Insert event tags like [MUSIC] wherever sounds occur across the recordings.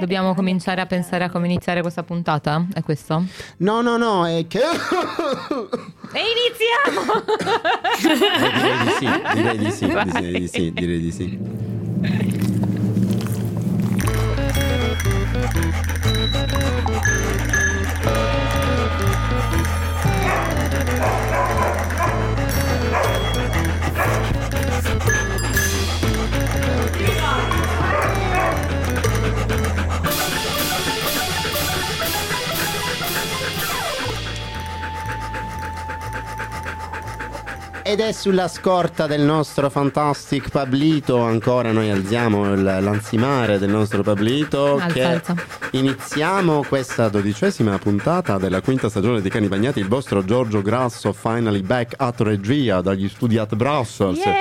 Dobbiamo cominciare a pensare a come iniziare questa puntata? È questo? No, no, no, è che... E iniziamo! Eh, direi di sì, direi di sì, direi di sì, direi di sì. Ed è sulla scorta del nostro Fantastic Pablito, ancora noi alziamo il- l'ansimare del nostro Pablito, Alza, che alza. iniziamo questa dodicesima puntata della quinta stagione di Cani Bagnati, il vostro Giorgio Grasso finally back at regia dagli studi at Brussels. Yeah!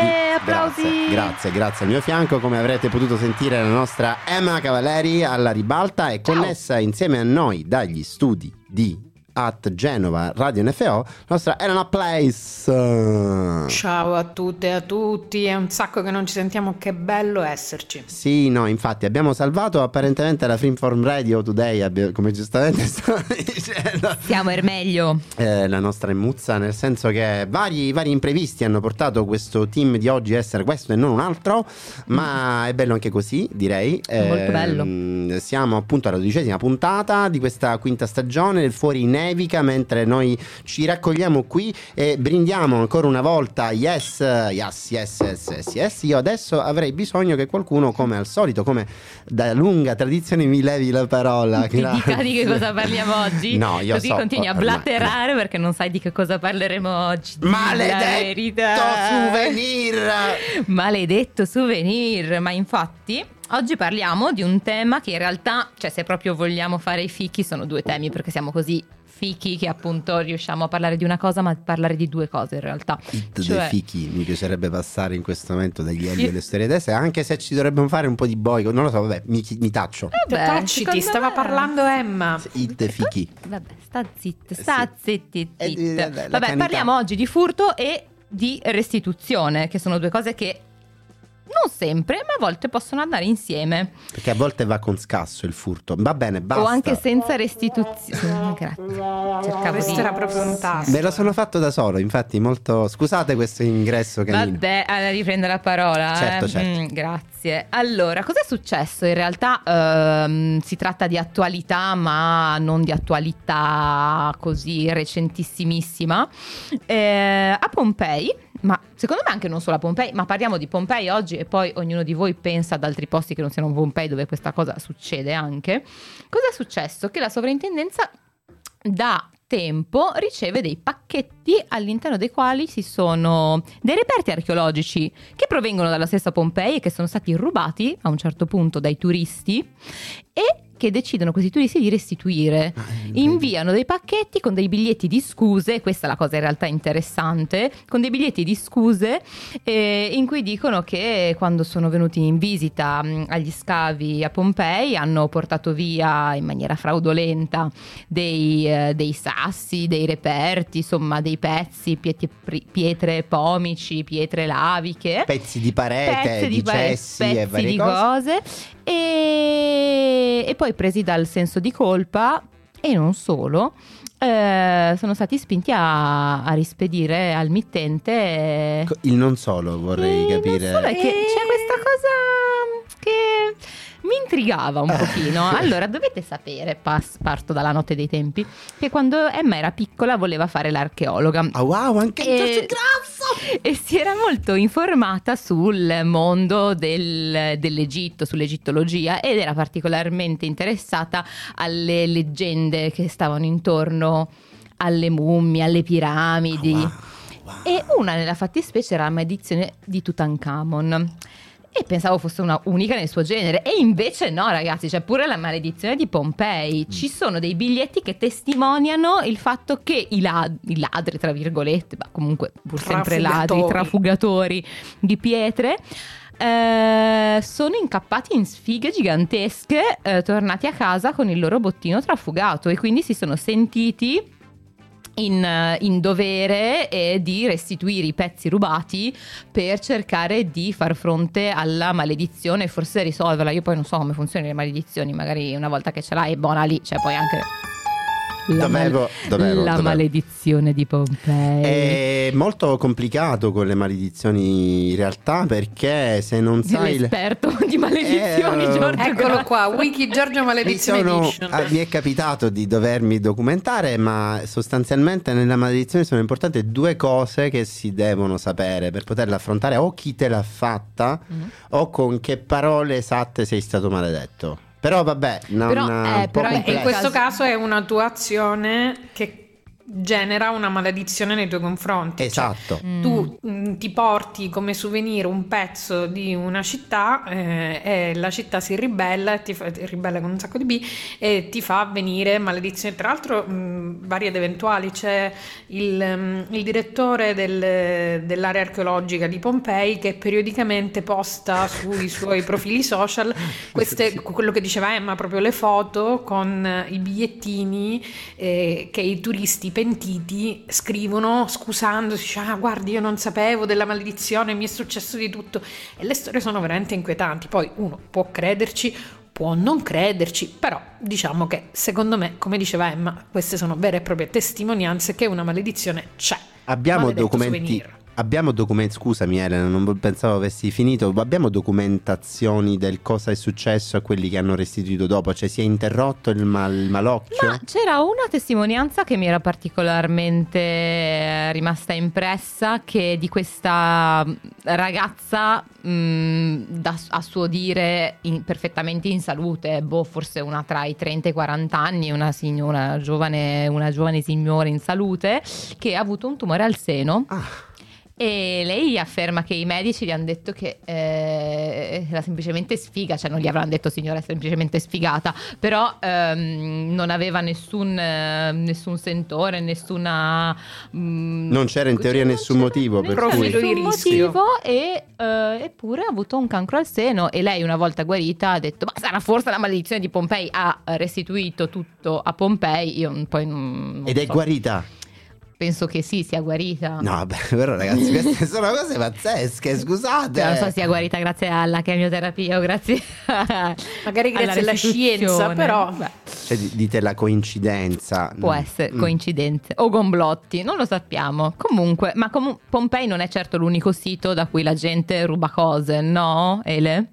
Di- Applausi! Grazie, grazie, grazie. Al mio fianco, come avrete potuto sentire, la nostra Emma Cavaleri alla ribalta è connessa insieme a noi dagli studi di at Genova Radio NFO, la nostra Elena Place. Ciao a tutte e a tutti, è un sacco che non ci sentiamo, che bello esserci. Sì, no, infatti abbiamo salvato apparentemente la Freeform Radio Today, come giustamente [LAUGHS] stavo dicendo. Siamo il meglio. Eh, la nostra emuzza, nel senso che vari, vari imprevisti hanno portato questo team di oggi a essere questo e non un altro, ma è bello anche così, direi. Molto bello. bello. Siamo appunto alla dodicesima puntata di questa quinta stagione del Fuori Nevica, mentre noi ci raccogliamo qui e brindiamo ancora una volta yes, yes, yes, yes, yes, yes. Io adesso avrei bisogno che qualcuno, come al solito, come da lunga tradizione, mi levi la parola. Ti dica di che cosa parliamo oggi. No, io Così so, continui a ormai- blaterare perché non sai di che cosa parleremo oggi. Maledetto souvenir! [LAUGHS] Maledetto souvenir, ma infatti oggi parliamo di un tema che in realtà, cioè se proprio vogliamo fare i fichi, sono due temi perché siamo così fichi che appunto riusciamo a parlare di una cosa ma a parlare di due cose in realtà. Hit Cioè- dei fichi, mi piacerebbe passare in questo momento dagli Elio Io- e le storie tese, anche se ci dovrebbero fare un po' di boico, non lo so, vabbè, mi, mi taccio. Vabbè, Tacci, secondo ti stava me- parlando Emma. Hit fichi. Vabbè, sta zitta, sta Sì. zitti, Eh, zitta. eh, vabbè, la Vabbè, canità. parliamo oggi di furto e di restituzione, che sono due cose che non sempre, ma a volte possono andare insieme. Perché a volte va con scasso il furto. Va bene, basta. O anche senza restituzione. [LAUGHS] Grazie. Cercavo Questo di... era proprio un tasto. Me lo sono fatto da solo, infatti, molto. Scusate questo ingresso canino. Vabbè, allora riprendo la parola. Certo, eh. certo. Mm, grazie. Allora, cos'è successo? In realtà ehm, si tratta di attualità, ma non di attualità così recentissimissima. Eh, a Pompei, ma secondo me anche non solo a Pompei, ma parliamo di Pompei oggi e poi ognuno di voi pensa ad altri posti che non siano Pompei dove questa cosa succede anche. Cos'è successo? Che la sovrintendenza da tempo riceve dei pacchetti all'interno dei quali ci sono dei reperti archeologici che provengono dalla stessa Pompei e che sono stati rubati a un certo punto dai turisti e che decidono questi turisti di restituire. Ah, Inviano dei pacchetti con dei biglietti di scuse, questa è la cosa in realtà interessante, con dei biglietti di scuse eh, in cui dicono che quando sono venuti in visita mh, agli scavi a Pompei hanno portato via in maniera fraudolenta dei, eh, dei sassi, dei reperti, insomma dei pezzi, pietre, pietre pomici, pietre laviche Pezzi di parete, pezzi di, pare- cessi e pezzi varie di cose. cose e, e poi presi dal senso di colpa e non solo eh, sono stati spinti a, a rispedire al mittente Co- Il non solo vorrei Eh, non capire. solo, è che Eh. c'è questa cosa che mi intrigava un pochino. [LAUGHS] Allora, dovete sapere, pas- parto dalla notte dei tempi, che quando Emma era piccola voleva fare l'archeologa. Ah, wow, anche E- Giorgio Grasso! e si era molto informata sul mondo del- dell'Egitto, sull'egittologia ed era particolarmente interessata alle leggende che stavano intorno alle mummie, alle piramidi. Wow, wow. E una nella fattispecie era la maledizione di Tutankhamon. E pensavo fosse una unica nel suo genere. E invece no, ragazzi, c'è pure la maledizione di Pompei. Ci sono dei biglietti che testimoniano il fatto che i, lad- i ladri, tra virgolette, ma comunque pur sempre ladri, Trafugatori. trafugatori di pietre. eh, sono incappati in sfighe gigantesche, eh, tornati a casa con il loro bottino trafugato e quindi si sono sentiti in, in dovere di restituire i pezzi rubati per cercare di far fronte alla maledizione e forse risolverla. Io poi non so come funzionano le maledizioni, magari una volta che ce l'hai è buona lì, cioè poi anche la, Dovevo- dovevo, la dovevo. maledizione di Pompei. È molto complicato con le maledizioni in realtà perché se non sai... le- L'esperto [LAUGHS] di maledizioni, Eh, Giorgio. Eccolo grazie. qua, Wiki Giorgio Mi, Maledizione sono- Edition. ah, mi è capitato di dovermi documentare, ma sostanzialmente nella maledizione sono importanti due cose che si devono sapere per poterla affrontare o chi te l'ha fatta Mm. o con che parole esatte sei stato maledetto. Però vabbè, non, Però, eh, po' però in questo caso è una tua azione che genera una maledizione nei tuoi confronti. Esatto. Mm. Tu mh, ti porti come souvenir un pezzo di una città eh, e la città si ribella, e ti fa, ribella con un sacco di B e ti fa venire maledizioni. Tra l'altro mh, varie ed eventuali, c'è il, mh, il direttore del- dell'area archeologica di Pompei che periodicamente posta sui suoi profili social [LAUGHS] queste, quello che diceva Emma, proprio le foto con i bigliettini eh, che i turisti pentiti scrivono scusandosi, ah guardi io non sapevo della maledizione, mi è successo di tutto e le storie sono veramente inquietanti, poi uno può crederci, può non crederci, però diciamo che secondo me, come diceva Emma, queste sono vere e proprie testimonianze che una maledizione c'è. Abbiamo Maledetto documenti. souvenir. Abbiamo documenti. Scusami, Elena, non pensavo avessi finito. Abbiamo documentazioni del cosa è successo a quelli che hanno restituito dopo. Cioè, si è interrotto il, mal- il malocchio? Ma c'era una testimonianza che mi era particolarmente eh, rimasta impressa che di questa mm, ragazza mh, da- a suo dire in- perfettamente in salute, boh, forse una tra i 30 e i 40 anni, una, signora, giovane, una giovane signora in salute che ha avuto un tumore al seno. Ah, E lei afferma che i medici gli hanno detto che eh, era semplicemente sfiga, cioè non gli avranno detto signora è semplicemente sfigata, però ehm, non aveva nessun, eh, nessun sentore, nessuna... mm, Non c'era in teoria non nessun motivo per cui- nessun motivo e, eh, eppure ha avuto un cancro al seno e lei una volta guarita ha detto ma sarà forse la maledizione di Pompei, ha restituito tutto a Pompei, io poi non, non ed è so. guarita. Penso che sì, sia guarita. No, vabbè, [LAUGHS] però ragazzi, queste sono cose pazzesche, scusate. Non so sia guarita grazie alla chemioterapia o grazie a- Magari grazie alla restituzione. scienza, però- Beh, Cioè, di- dite la coincidenza. può essere Mm. coincidenze o gomblotti, non lo sappiamo. Comunque, ma comu- Pompei non è certo l'unico sito da cui la gente ruba cose, no, Ele?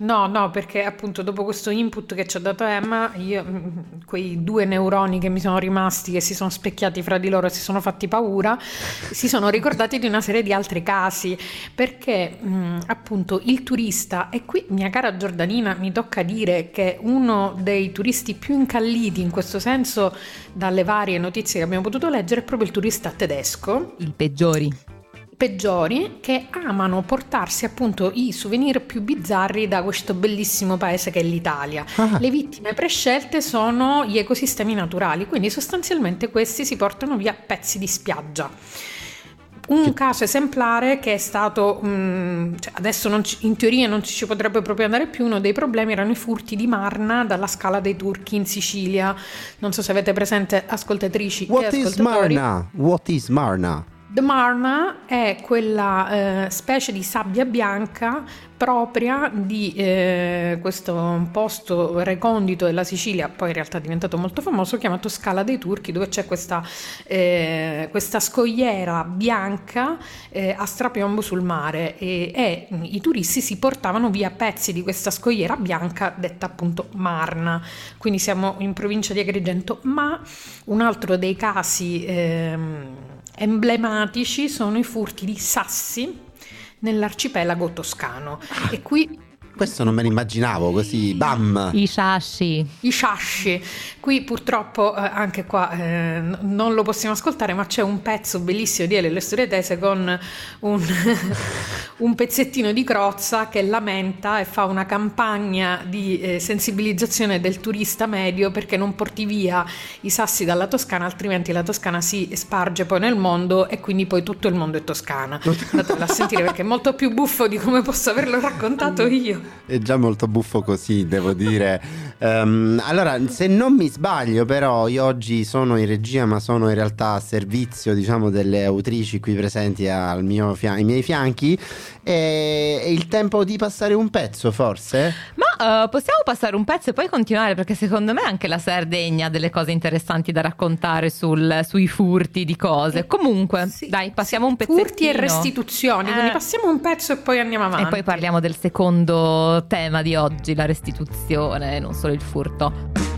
No, no, perché appunto dopo questo input che ci ha dato Emma, io, mm, quei due neuroni che mi sono rimasti, che si sono specchiati fra di loro e si sono fatti paura, si sono ricordati di una serie di altri casi, perché mm, appunto il turista, e qui mia cara Giordanina mi tocca dire che uno dei turisti più incalliti in questo senso dalle varie notizie che abbiamo potuto leggere è proprio il turista tedesco Il peggiori. Peggiori che amano portarsi appunto i souvenir più bizzarri da questo bellissimo paese che è l'Italia. Ah. Le vittime prescelte sono gli ecosistemi naturali, quindi sostanzialmente questi si portano via pezzi di spiaggia. Un caso esemplare che è stato, mm, cioè adesso ci- in teoria non ci, ci potrebbe proprio andare più, uno dei problemi erano i furti di Marna dalla Scala dei Turchi in Sicilia. Non so se avete presente ascoltatrici What is. Marna? What is Marna? The Marna è quella eh, specie di sabbia bianca propria di eh, questo posto recondito della Sicilia, poi in realtà è diventato molto famoso, chiamato Scala dei Turchi, dove c'è questa, eh, questa scogliera bianca eh, a strapiombo sul mare e, e i turisti si portavano via pezzi di questa scogliera bianca detta appunto Marna. Quindi siamo in provincia di Agrigento, ma un altro dei casi ehm, emblematici sono i furti di sassi nell'arcipelago toscano. E qui Questo non me lo immaginavo così, bam. I sasci. i sciasci. Qui purtroppo eh, anche qua eh, non lo possiamo ascoltare, ma c'è un pezzo bellissimo di Ele le storie tese con un, [LAUGHS] un pezzettino di Crozza che lamenta e fa una campagna di eh, sensibilizzazione del turista medio perché non porti via i sassi dalla Toscana, altrimenti la Toscana si sparge poi nel mondo e quindi poi tutto il mondo è toscana. [LAUGHS] Andatela a sentire perché è molto più buffo di come posso averlo raccontato io. È già molto buffo così, devo dire. Um, allora, se non mi sbaglio, però, io oggi sono in regia, ma sono in realtà a servizio, diciamo, delle autrici qui presenti mio ai miei fianchi. È il tempo di passare un pezzo, forse? Ma uh, possiamo passare un pezzo e poi continuare, perché secondo me anche la Sardegna ha delle cose interessanti da raccontare sul, sui furti di cose. Comunque, sì, dai, passiamo un pezzettino. Furti e restituzioni, eh. quindi passiamo un pezzo e poi andiamo avanti. E poi parliamo del secondo tema di oggi, la restituzione, non solo il furto.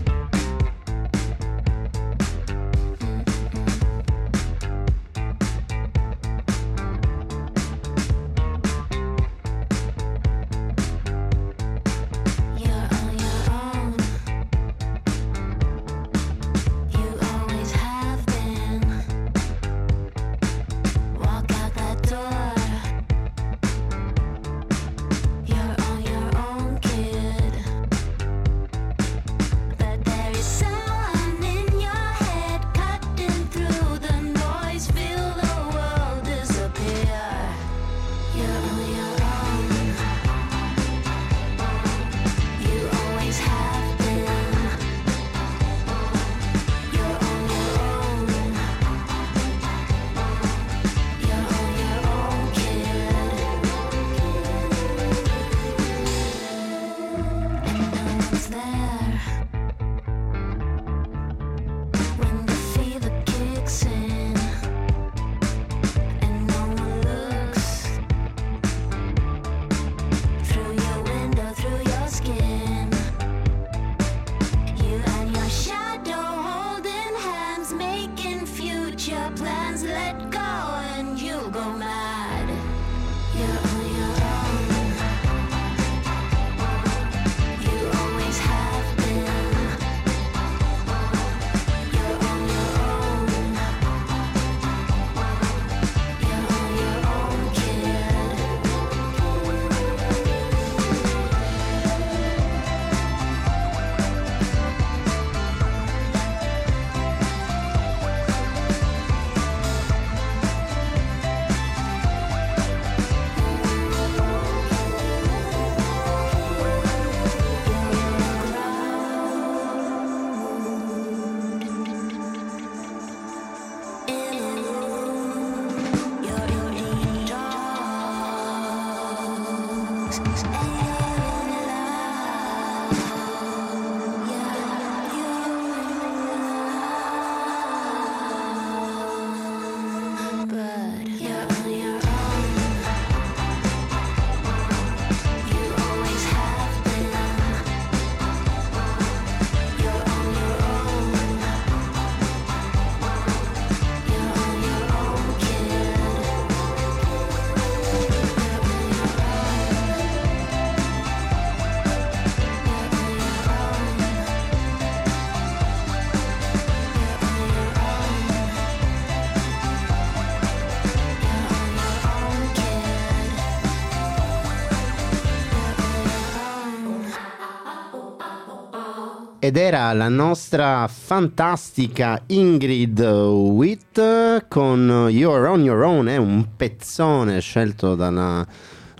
Ed era la nostra fantastica Ingrid Witt con You're on Your Own, è un pezzone scelto dalla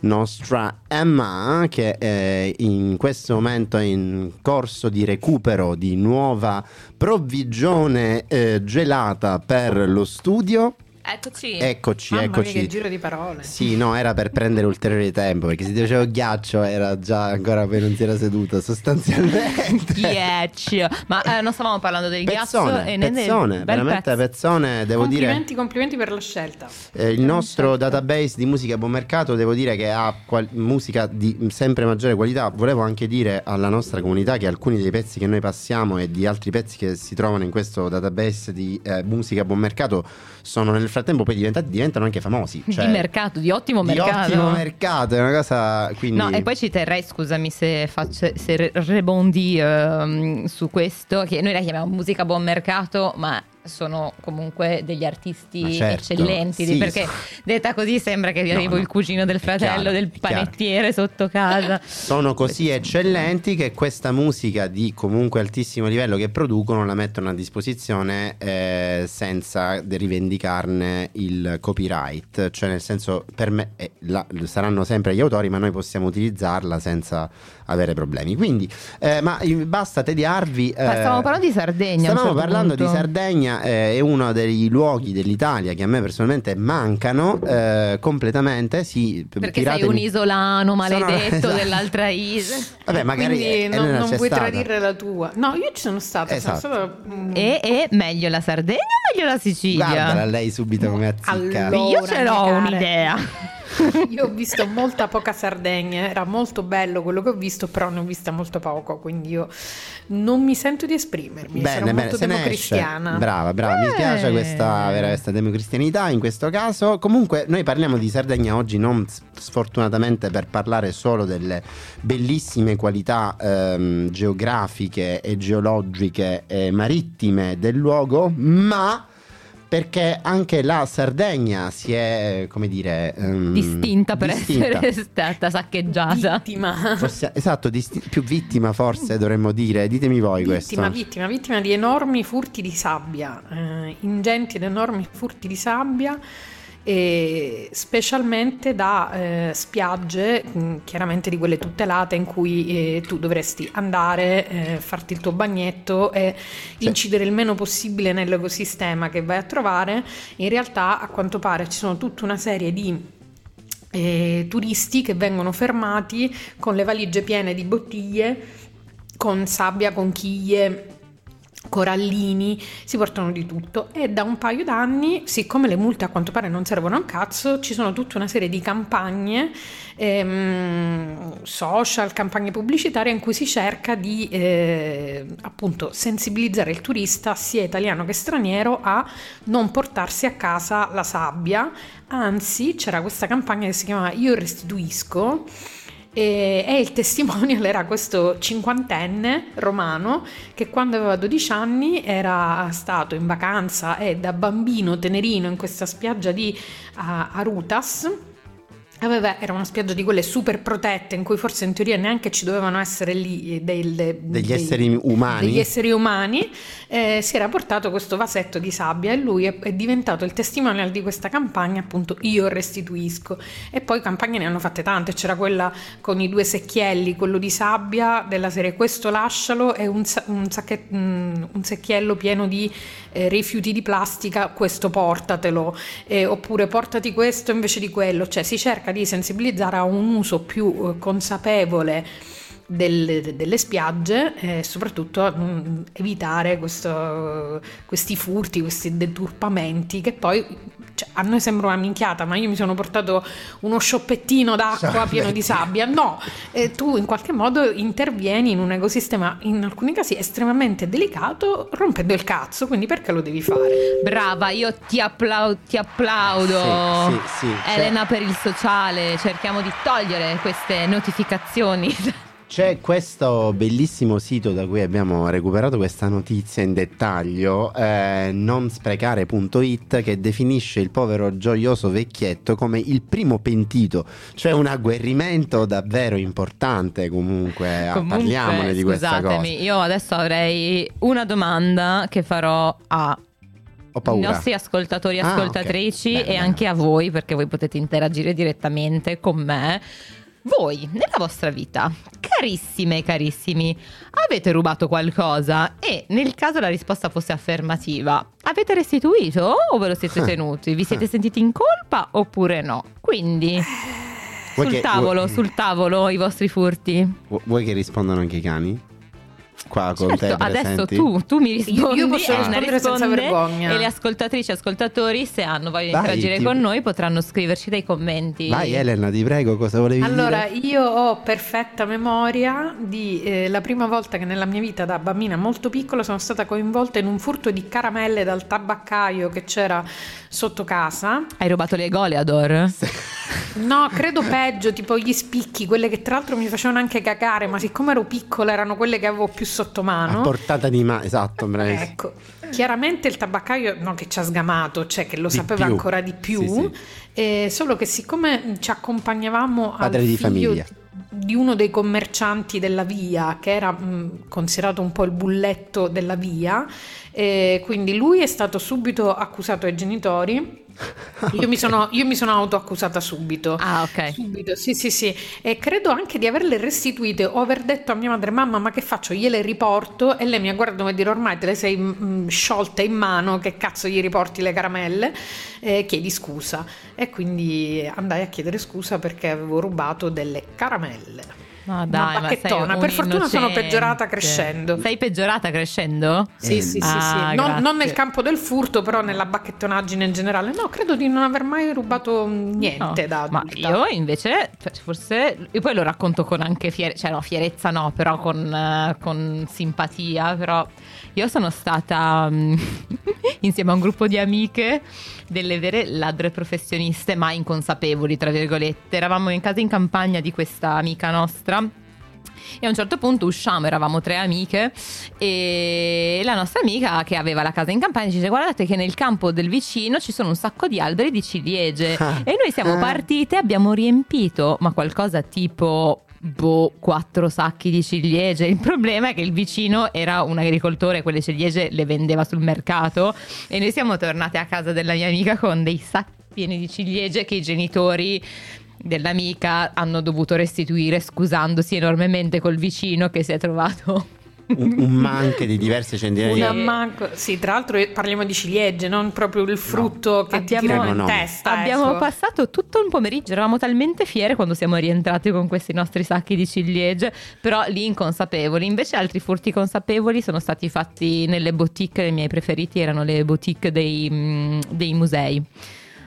nostra Emma che in questo momento è in corso di recupero di nuova provvigione eh, gelata per lo studio Eccoci. Eccoci, Mamma eccoci. Mia, che giro di parole. Sì, no, era per prendere ulteriore tempo, perché se dicevo ghiaccio era già ancora poi non si era seduta sostanzialmente. [LAUGHS] Ghiaccio. Ma eh, non stavamo parlando del pezzone, ghiaccio e pezzone, del veramente pezzo. pezzone, devo complimenti, dire. Complimenti per la scelta. Eh, il nostro database di musica a buon mercato devo dire che ha qual- musica di sempre maggiore qualità. Volevo anche dire alla nostra comunità che alcuni dei pezzi che noi passiamo e di altri pezzi che si trovano in questo database di eh, musica a buon mercato sono nel frattempo poi diventati, diventano anche famosi. Cioè, di mercato, di ottimo di mercato. ottimo mercato, è una cosa quindi... No, e poi ci terrei, scusami se, faccio, se rebondi ehm, su questo, che noi la chiamiamo musica buon mercato, ma sono comunque degli artisti certo, eccellenti, sì, perché detta così sembra che vi No, arrivo no. il cugino del fratello Chiaro, del panettiere sotto casa. Sono così eccellenti che questa musica di comunque altissimo livello che producono la mettono a disposizione eh, senza rivendicarne il copyright, cioè nel senso per me eh, la- saranno sempre gli autori ma noi possiamo utilizzarla senza avere problemi. Quindi, eh, ma eh, basta tediarvi. eh, Ma stavamo parlando di Sardegna. Stavamo certo parlando punto. di Sardegna, eh, è uno dei luoghi dell'Italia che a me personalmente mancano eh, completamente. Sì, Perché sei tiratemi- un isolano maledetto esatto. dell'altra isola. Vabbè, magari Quindi eh, non, non puoi stata. tradire la tua. No, io ci sono stata. Esatto. Sono stata mm, E, e meglio la Sardegna o meglio la Sicilia? Guardala lei subito come azzicca. Allora, Io ce l'ho un'idea. [LAUGHS] Io ho visto molta poca Sardegna, era molto bello quello che ho visto, però ne ho vista molto poco, quindi io non mi sento di esprimermi, sono Bene, bene, molto ne esce. democristiana. Brava, brava, mi Eh. piace questa, questa democristianità in questo caso. Comunque noi parliamo di Sardegna oggi non sfortunatamente per parlare solo delle bellissime qualità ehm, geografiche e geologiche e marittime del luogo, ma perché anche la Sardegna si è, come dire, ehm, Distinta per distinta. essere [LAUGHS] stata saccheggiata. Vittima. Forse- esatto, disti- più vittima forse dovremmo dire. Ditemi voi Vittima, questo. vittima, vittima di enormi furti di sabbia, eh, ingenti ed enormi furti di sabbia, e specialmente da eh, spiagge, mh, chiaramente di quelle tutelate in cui eh, tu dovresti andare, eh, farti il tuo bagnetto e Sì. incidere il meno possibile nell'ecosistema che vai a trovare. In realtà, a quanto pare, ci sono tutta una serie di eh, turisti che vengono fermati con le valigie piene di bottiglie, con sabbia, conchiglie, corallini, si portano di tutto. E da un paio d'anni, siccome le multe a quanto pare non servono a un cazzo, ci sono tutta una serie di campagne ehm, social, campagne pubblicitarie in cui si cerca di eh, appunto sensibilizzare il turista sia italiano che straniero a non portarsi a casa la sabbia, anzi c'era questa campagna che si chiamava Io restituisco e, e il testimonial era questo cinquantenne romano che quando aveva 12 anni era stato in vacanza e da bambino tenerino in questa spiaggia di ah, Arutas. Aveva- era una spiaggia di quelle super protette in cui forse in teoria neanche ci dovevano essere lì eh, del- Degli dei- esseri umani. degli esseri umani, eh, si era portato questo vasetto di sabbia e lui è, è diventato il testimonial di questa campagna, appunto io restituisco. E poi campagne ne hanno fatte tante, c'era quella con i due secchielli, quello di sabbia della serie questo lascialo e un, un sacche- mm, un secchiello pieno di eh, rifiuti di plastica, questo portatelo, Eh, oppure portati questo invece di quello, cioè si cerca di sensibilizzare a un uso più eh, consapevole delle, delle spiagge e soprattutto mm, evitare questo- questi furti, questi deturpamenti che poi cioè, a noi sembra una minchiata, ma io mi sono portato uno scioppettino d'acqua Scioppetti. pieno di sabbia. No, eh, tu in qualche modo intervieni in un ecosistema in alcuni casi estremamente delicato rompendo il cazzo, quindi perché lo devi fare? Brava, io ti, applau- ti applaudo. Sì, sì, sì. Elena per il sociale, cerchiamo di togliere queste notificazioni. [LAUGHS] C'è questo bellissimo sito da cui abbiamo recuperato questa notizia in dettaglio, eh, nonsprecare.it, che definisce il povero gioioso vecchietto come il primo pentito, cioè un agguerrimento davvero importante comunque, Comunque, parliamone di questa scusatemi, cosa. io adesso avrei una domanda che farò a i nostri ascoltatori e Ah, ascoltatrici ok. Bene, e bene. anche a voi perché voi potete interagire direttamente con me. Voi, nella vostra vita, carissime e carissimi, avete rubato qualcosa? E nel caso la risposta fosse affermativa, avete restituito o ve lo siete Ah. tenuti? Vi siete sentiti in colpa oppure no? Quindi, Vuoi sul che- tavolo, vuoi- sul tavolo i vostri furti. Vu- Vuoi che rispondano anche i cani? Qua con Certo, te adesso presenti? tu, tu mi rispondi, io posso Elena rispondere senza vergogna. E le ascoltatrici e ascoltatori, se hanno voglia di Vai, interagire ti- con noi, potranno scriverci dei commenti. Vai Elena, ti prego, cosa volevi Allora, dire? io ho perfetta memoria di eh, la prima volta che nella mia vita da bambina molto piccola sono stata coinvolta in un furto di caramelle dal tabaccaio che c'era sotto casa. Hai rubato le Goleador? No, credo peggio, tipo gli spicchi, quelle che tra l'altro mi facevano anche cagare, ma siccome ero piccola erano quelle che avevo più sotto mano. A portata di mano, esatto. Ecco, chiaramente il tabaccaio non che ci ha sgamato, cioè che lo Di sapeva più. ancora di più, Sì, sì. eh, solo che siccome ci accompagnavamo Padre al di figlio famiglia. di uno dei commercianti della via, che era mh, considerato un po' il bulletto della via, eh, quindi lui è stato subito accusato ai genitori. Io mi sono, io mi sono autoaccusata subito. Ah, ok. Subito, sì, sì, sì. E credo anche di averle restituite o aver detto a mia madre, mamma, ma che faccio? Gliele riporto? E lei mi ha guardato come dire, ormai te le sei mm, sciolte in mano, che cazzo gli riporti le caramelle? Eh, chiedi scusa. E quindi andai a chiedere scusa perché avevo rubato delle caramelle. Ma Una dai, ma sei bacchettona. Per fortuna sono innocente. peggiorata crescendo. Sei peggiorata crescendo? Sì, Eh, sì, sì, ah, sì. Non, grazie. non nel campo del furto, però nella bacchettonaggine in generale. No, credo di non aver mai rubato niente No, da ma adulta. io invece forse io poi lo racconto con anche fierezza cioè no fierezza no però con, eh, con simpatia però io sono stata mm, [LAUGHS] insieme a un gruppo di amiche delle vere ladre professioniste ma inconsapevoli tra virgolette eravamo in casa in campagna di questa amica nostra e a un certo punto usciamo, eravamo tre amiche e la nostra amica che aveva la casa in campagna ci dice guardate che nel campo del vicino ci sono un sacco di alberi di ciliegie [LAUGHS] Ah. e noi siamo Ah. partite, abbiamo riempito ma qualcosa tipo boh, quattro sacchi di ciliegie. Il problema è che il vicino era un agricoltore, quelle ciliegie le vendeva sul mercato e noi siamo tornate a casa della mia amica con dei sacchi pieni di ciliegie che i genitori dell'amica hanno dovuto restituire scusandosi enormemente col vicino che si è trovato Un, un manche di diverse centinaia di Sì. manco- sì, tra l'altro parliamo di ciliegie, non proprio il frutto che ti Abbiamo- No, in no. testa. Abbiamo ecco. passato tutto un pomeriggio, eravamo talmente fiere quando siamo rientrati con questi nostri sacchi di ciliegie, però lì inconsapevoli. Invece altri furti consapevoli sono stati fatti nelle boutique, i miei preferiti erano le boutique dei, mm, dei musei.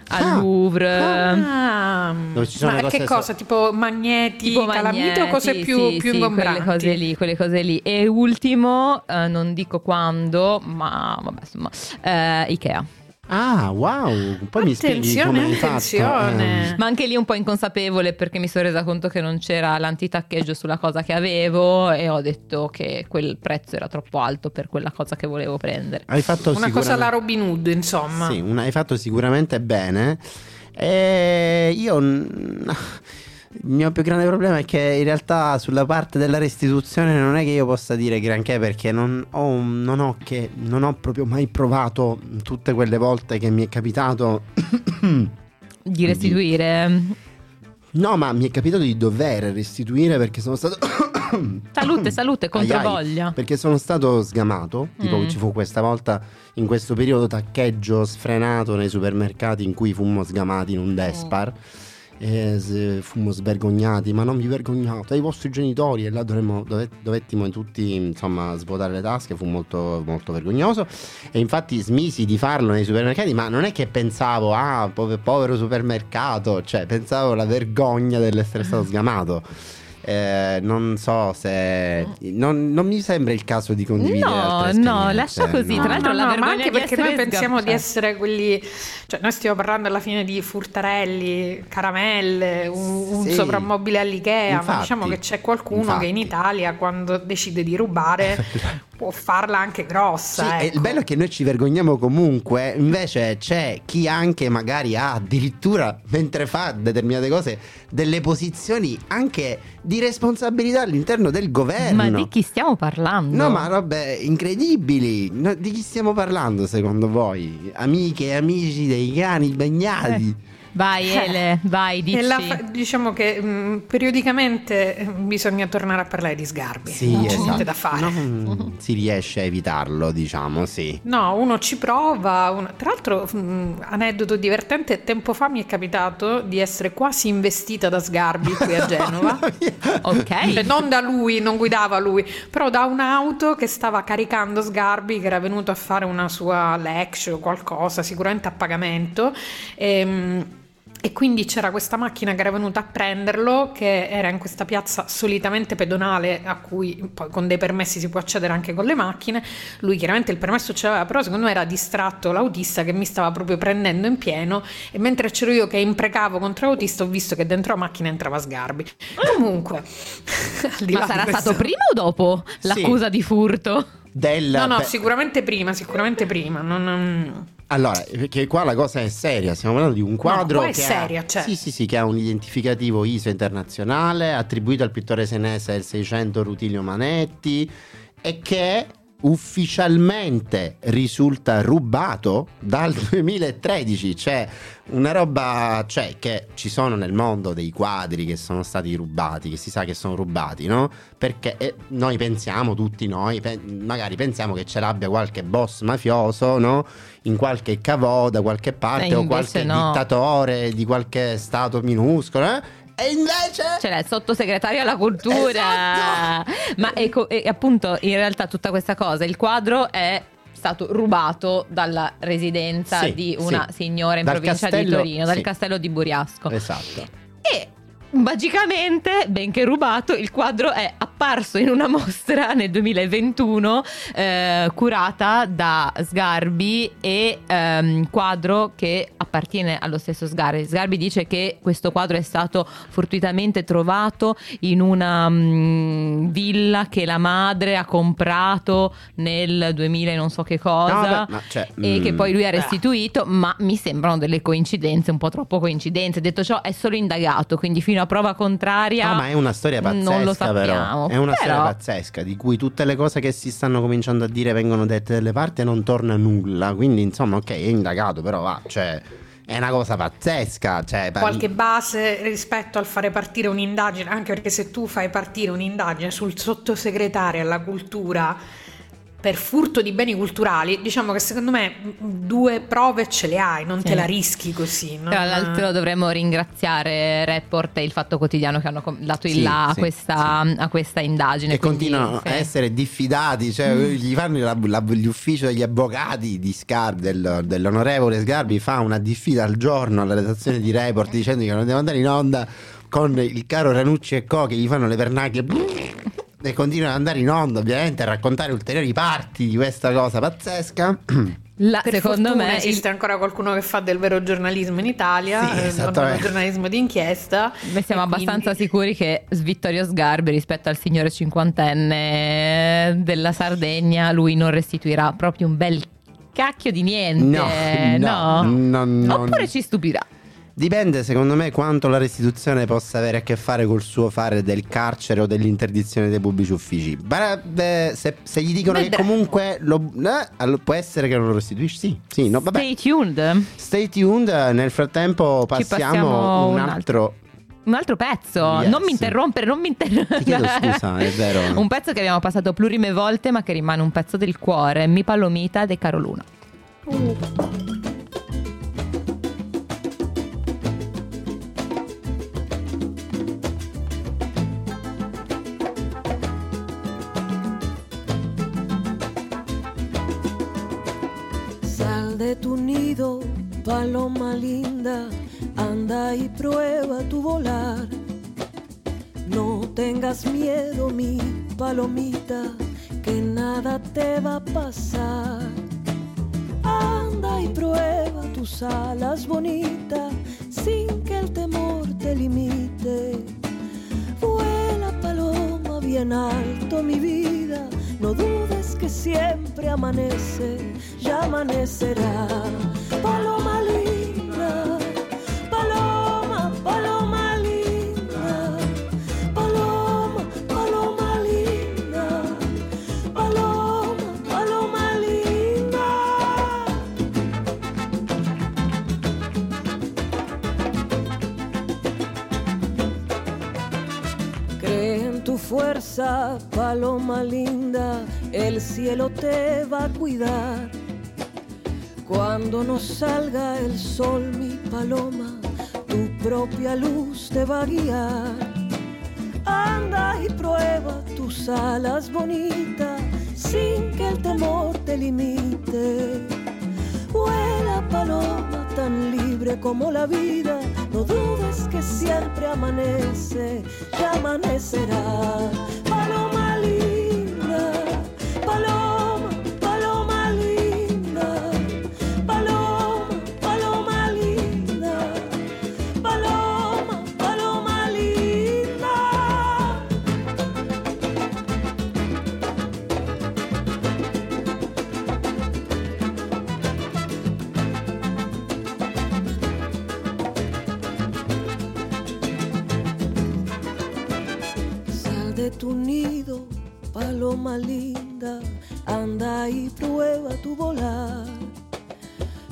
Al Ah. Louvre, Ah, Dove ci sono ma che so- cosa? Tipo magneti, tipo calamite o cose più, sì, più sì, ingombranti? quelle cose lì, quelle cose lì. E ultimo, eh, non dico quando, ma vabbè, insomma, eh, Ikea. Ah, wow. Poi mi spieghi Attenzione, come hai fatto. attenzione. Eh, Ma anche lì un po' inconsapevole perché mi sono resa conto che non c'era l'antitaccheggio sulla cosa che avevo e ho detto che quel prezzo era troppo alto per quella cosa che volevo prendere. hai fatto Una cosa alla Robin Hood, insomma. Sì, una- hai fatto sicuramente bene. E io. Mm, Il mio più grande problema è che in realtà sulla parte della restituzione non è che io possa dire granché perché non ho, non ho, che, non ho proprio mai provato tutte quelle volte che mi è capitato. [COUGHS] Di restituire. No, ma mi è capitato di dover restituire perché sono stato. [COUGHS] Salute, salute, [COUGHS] controvoglia. Perché sono stato sgamato. Tipo, Mm. ci fu questa volta in questo periodo taccheggio sfrenato nei supermercati in cui fummo sgamati in un Despar. E se- fummo svergognati, ma non vi vergognate, ai vostri genitori. E là dovremmo, dove- dovettimo tutti insomma svuotare le tasche. Fu molto, molto vergognoso. E infatti smisi di farlo nei supermercati. Ma non è che pensavo, ah, pove- povero supermercato, cioè pensavo alla vergogna dell'essere stato sgamato. Eh, non so se. Non, non mi sembra il caso di condividere. No, no, lascia così. no. Tra l'altro, la ma vergogna anche di perché noi pensiamo di sgam- essere quelli, cioè noi stiamo parlando alla fine di furtarelli, caramelle, un, un Sì. soprammobile all'Ikea, ma Infatti. diciamo che c'è qualcuno Infatti. che in Italia quando decide di rubare [LAUGHS] può farla anche Sì, grossa. e ecco. il bello è che noi ci vergogniamo comunque, invece c'è chi anche magari ha addirittura, mentre fa determinate cose, delle posizioni anche di responsabilità all'interno del governo. Ma di chi stiamo parlando? No, ma robe incredibili. No, di chi stiamo parlando secondo voi? Amiche e amici dei cani bagnati. Vai, Ele, vai, dici. E la fa- diciamo che mh, periodicamente eh, bisogna tornare a parlare di sgarbi, Sì, non c'è esatto. niente da fare. Non si riesce a evitarlo, diciamo, sì. No, uno ci prova. uno- Tra l'altro, mh, aneddoto divertente, tempo fa mi è capitato di essere quasi investita da Sgarbi qui a [LAUGHS] Genova. Cioè, Ok. non da lui, non guidava lui, però da un'auto che stava caricando Sgarbi, che era venuto a fare una sua lecture o qualcosa, sicuramente a pagamento. Ehm, e quindi c'era questa macchina che era venuta a prenderlo, che era in questa piazza solitamente pedonale a cui poi con dei permessi si può accedere anche con le macchine. Lui chiaramente il permesso ce l'aveva, però secondo me era distratto l'autista che mi stava proprio prendendo in pieno e mentre c'ero io che imprecavo contro l'autista ho visto che dentro la macchina entrava Sgarbi. Comunque, [LAUGHS] ma sarà questo... stato prima o dopo l'accusa sì. di furto? Del... No, no, sicuramente prima, sicuramente prima. Non... Allora, perché qua la cosa è seria, stiamo parlando di un quadro no, che, seria, ha, cioè. sì, sì, sì, che ha un identificativo ISO internazionale, attribuito al pittore senese del 600 Rutilio Manetti e che ufficialmente risulta rubato dal [LAUGHS] 2013, cioè una roba cioè, che ci sono nel mondo dei quadri che sono stati rubati, che si sa che sono rubati, no? Perché eh, noi pensiamo, tutti noi, pe- magari pensiamo che ce l'abbia qualche boss mafioso, no? In qualche cavò da qualche parte o qualche no. dittatore di qualche stato minuscolo, eh? E invece c'è il sottosegretario alla cultura. Esatto! Ma ecco, e appunto, in realtà tutta questa cosa, il quadro è stato rubato dalla residenza sì, di una sì. signora in dal provincia castello, di Torino, dal sì. castello di Buriasco. Esatto. E magicamente, benché rubato, il quadro è apparso in una [LAUGHS] mostra nel 2021 eh, curata da Sgarbi e ehm, quadro che appartiene allo stesso Sgarbi. Sgarbi dice che questo quadro è stato fortuitamente trovato in una mh, mm, villa che la madre ha comprato nel 2000 non so che cosa no, beh, cioè, e mh, che mm, poi lui ha restituito, eh. ma mi sembrano delle coincidenze, un po' troppo coincidenze. Detto ciò è solo indagato, quindi fino a prova contraria. No, ma è una storia pazzesca, non lo sappiamo. Però. È una però... storia pazzesca di cui tutte le cose che si stanno cominciando a dire vengono dette dalle parti e non torna nulla. Quindi, insomma, ok, è indagato, però va, cioè è una cosa pazzesca. Cioè, Qualche base rispetto al fare partire un'indagine, anche perché se tu fai partire un'indagine sul sottosegretario alla cultura per furto di beni culturali, diciamo che secondo me due prove ce le hai, non sì. te la rischi così. Non... Tra l'altro dovremmo ringraziare Report e il Fatto Quotidiano che hanno dato il sì, là sì, a, questa, a, questa, indagine. E quindi, continuano a essere diffidati, cioè mm. gli fanno la, la, l'ufficio degli avvocati di Scarbi, del, dell'onorevole Sgarbi, fa una diffida al giorno alla redazione di Report dicendo che non devono andare in onda con il caro Ranucci e Co che gli fanno le vernacchie e continuano ad andare in onda ovviamente a raccontare ulteriori parti di questa cosa pazzesca. La, secondo me esiste il... ancora qualcuno che fa del vero giornalismo in Italia, sì, eh, del giornalismo di inchiesta. Beh, siamo abbastanza quindi... sicuri che Vittorio Sgarbi rispetto al signore cinquantenne della Sardegna, lui non restituirà proprio un bel cacchio di niente. No, no, no. no Oppure ci stupirà. Dipende secondo me quanto la restituzione possa avere a che fare col suo fare del carcere o dell'interdizione dei pubblici uffici. Beh, se, se, gli dicono Beh, che comunque lo, eh, può essere che non lo restituisci, sì. sì no, Stay tuned. Stay tuned. Nel frattempo passiamo, un altro un altro pezzo. Yes. Non mi interrompere, non mi interrompere. Ti chiedo [LAUGHS] scusa, è vero. un pezzo che abbiamo passato plurime volte, ma che rimane un pezzo del cuore. Mi Palomita de Caroluna. Uh. De tu nido, paloma linda, anda y prueba tu volar. No tengas miedo, mi palomita, que nada te va a pasar. Anda y prueba tus alas bonitas, sin que el temor te limite. Vuela paloma bien alto, mi vida, no dudes que siempre amanece ya amanecerá. Paloma paloma linda, el cielo te va a cuidar cuando no salga el sol, mi paloma, tu propia luz te va a guiar. Anda y prueba tus alas bonitas sin que el temor te limite. Vuela paloma tan libre como la vida, no dudes que siempre amanece, ya amanecerá. Tu nido, paloma linda, anda y prueba tu volar.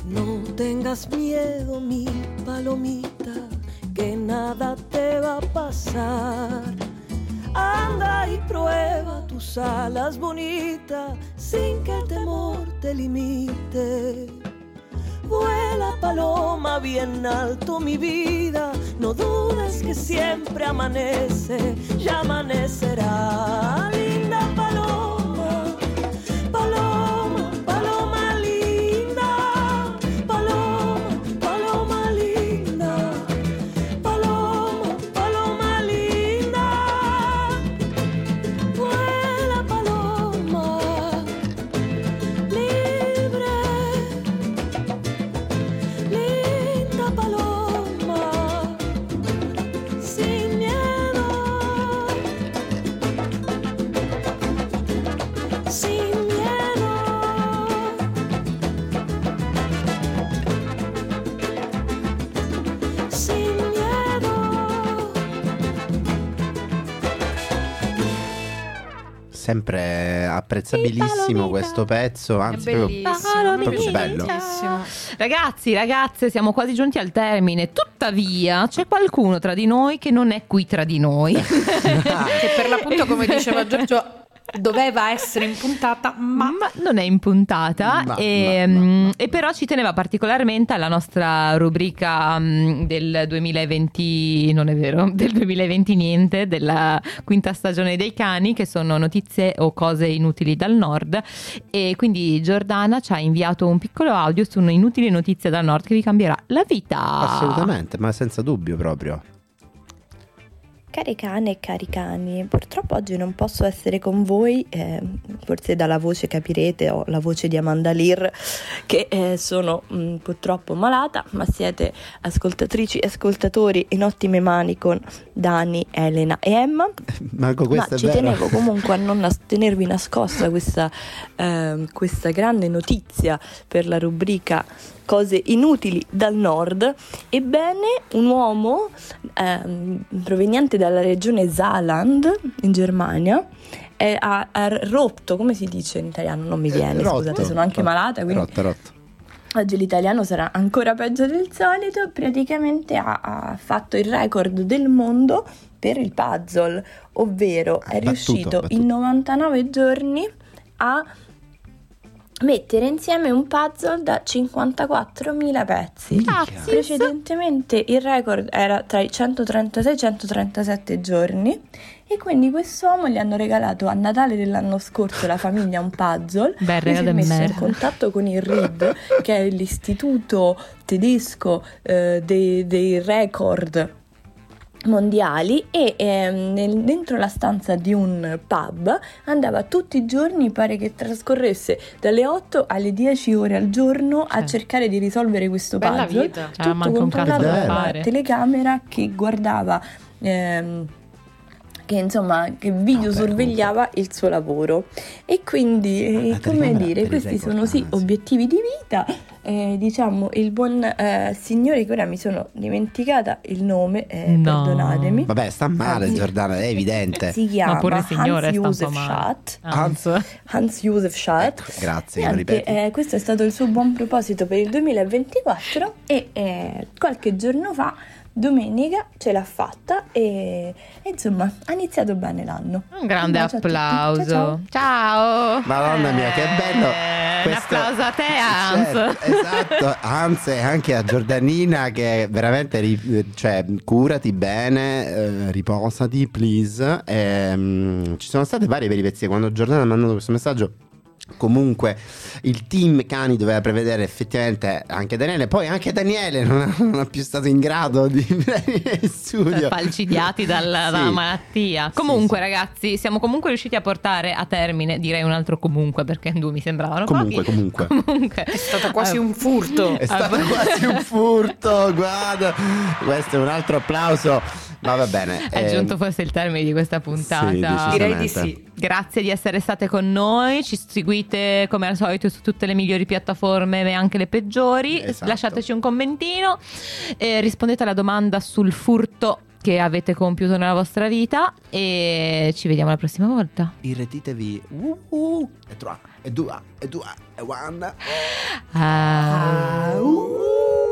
No tengas miedo, mi palomita, que nada te va a pasar. Anda y prueba tus alas bonitas, sin que el temor te limite. Vuela paloma bien alto mi vida, no dudes que siempre amanece, ya amanecerá. Sempre apprezzabilissimo questo pezzo, È anzi proprio, bellissimo, mi proprio piace bello. Ragazzi, ragazze, siamo quasi giunti al termine. Tuttavia, c'è qualcuno tra di noi che non è qui tra di noi. [LAUGHS] Che per l'appunto, come diceva Giorgio, doveva essere in puntata, ma ma non è in puntata Ma, e, ma, ma, mm, ma. e però ci teneva particolarmente alla nostra rubrica mm, del 2020 non è vero del 2020 niente della quinta stagione dei cani che sono notizie o cose inutili dal nord e quindi Giordana ci ha inviato un piccolo audio su inutili notizie dal nord che vi cambierà la vita Assolutamente, ma senza dubbio proprio. Cari cani e cari cani, purtroppo oggi non posso essere con voi, eh, forse dalla voce capirete, ho la voce di Amanda Lear che eh, sono mh, purtroppo malata, ma siete ascoltatrici e ascoltatori in ottime mani con Dani, Elena e Emma. Marco, Ma è ci vero. tenevo comunque a non nas- tenervi nascosta questa, ehm, questa grande notizia per la rubrica Cose inutili dal nord. Ebbene, un uomo ehm, proveniente dalla regione Saarland in Germania eh, ha, ha rotto, come si dice in italiano? Non mi viene, Rotto. scusate, sono anche malata, quindi Rotto, rotto. Oggi l'italiano sarà ancora peggio del solito, praticamente ha, ha fatto il record del mondo per il puzzle, ovvero Ah, è battuto, riuscito battuto. in 99 giorni a mettere insieme un puzzle da 54.000 pezzi. Grazie. Precedentemente il record era tra i 136 e i 137 giorni e quindi quest'uomo gli hanno regalato a Natale dell'anno scorso la famiglia un puzzle. [LAUGHS] Lui si è messo in merda. contatto con il RID, che è l'istituto tedesco eh, dei, dei record mondiali e ehm, nel- dentro la stanza di un pub andava tutti i giorni, pare che trascorresse dalle 8 alle 10 ore al giorno a cercare di risolvere questo Bella puzzle. vita. Cioè, tutto cazzo controllato una telecamera che guardava ehm, che insomma che videosorvegliava il suo lavoro e quindi eh, La come dire questi sono sì obiettivi di vita eh, diciamo il buon eh, signore che ora mi sono dimenticata il nome eh, No. perdonatemi Vabbè, sta male Anzi, Giordana, è evidente. si chiama Ma pure il signore Hans Josef male. Schatt Hans. Hans Josef Schatt Ecco, grazie, Niente, ripeti. eh, questo è stato il suo buon proposito per il 2024 e eh, qualche giorno fa, domenica, ce l'ha fatta e, e, insomma ha iniziato bene l'anno. Un grande Un applauso. Ciao, Ciao. Madonna mia, che bello. Eh, Questo- Un applauso a te, Hans. Certo, esatto, [LAUGHS] Hans e anche a Giordanina che veramente ri- cioè, curati bene, eh, riposati, please. Ehm, ci sono state varie peripezie quando Giordana ha mandato questo messaggio. Comunque il team Cani doveva prevedere effettivamente anche Daniele, poi anche Daniele non, ha- non è più stato in grado di [LAUGHS] venire in studio. falcidiati dalla, Sì. dalla malattia. Sì, Comunque, sì. ragazzi, siamo comunque riusciti a portare a termine, direi un altro comunque, perché due mi sembravano Comunque, pochi. comunque. [LAUGHS] Comunque. È stato quasi un furto. È stato quasi un furto, guarda. Questo è un altro applauso. Ma va bene. È eh, giunto forse il termine di questa puntata. Sì. Direi di sì. Grazie di essere state con noi, ci seguite come al solito su tutte le migliori piattaforme e anche le peggiori. Esatto. Lasciateci un commentino, e rispondete alla domanda sul furto che avete compiuto nella vostra vita e ci vediamo la prossima volta. Irretitevi. Uh, uh, e tre, e due, e due, e one. Ah. Au.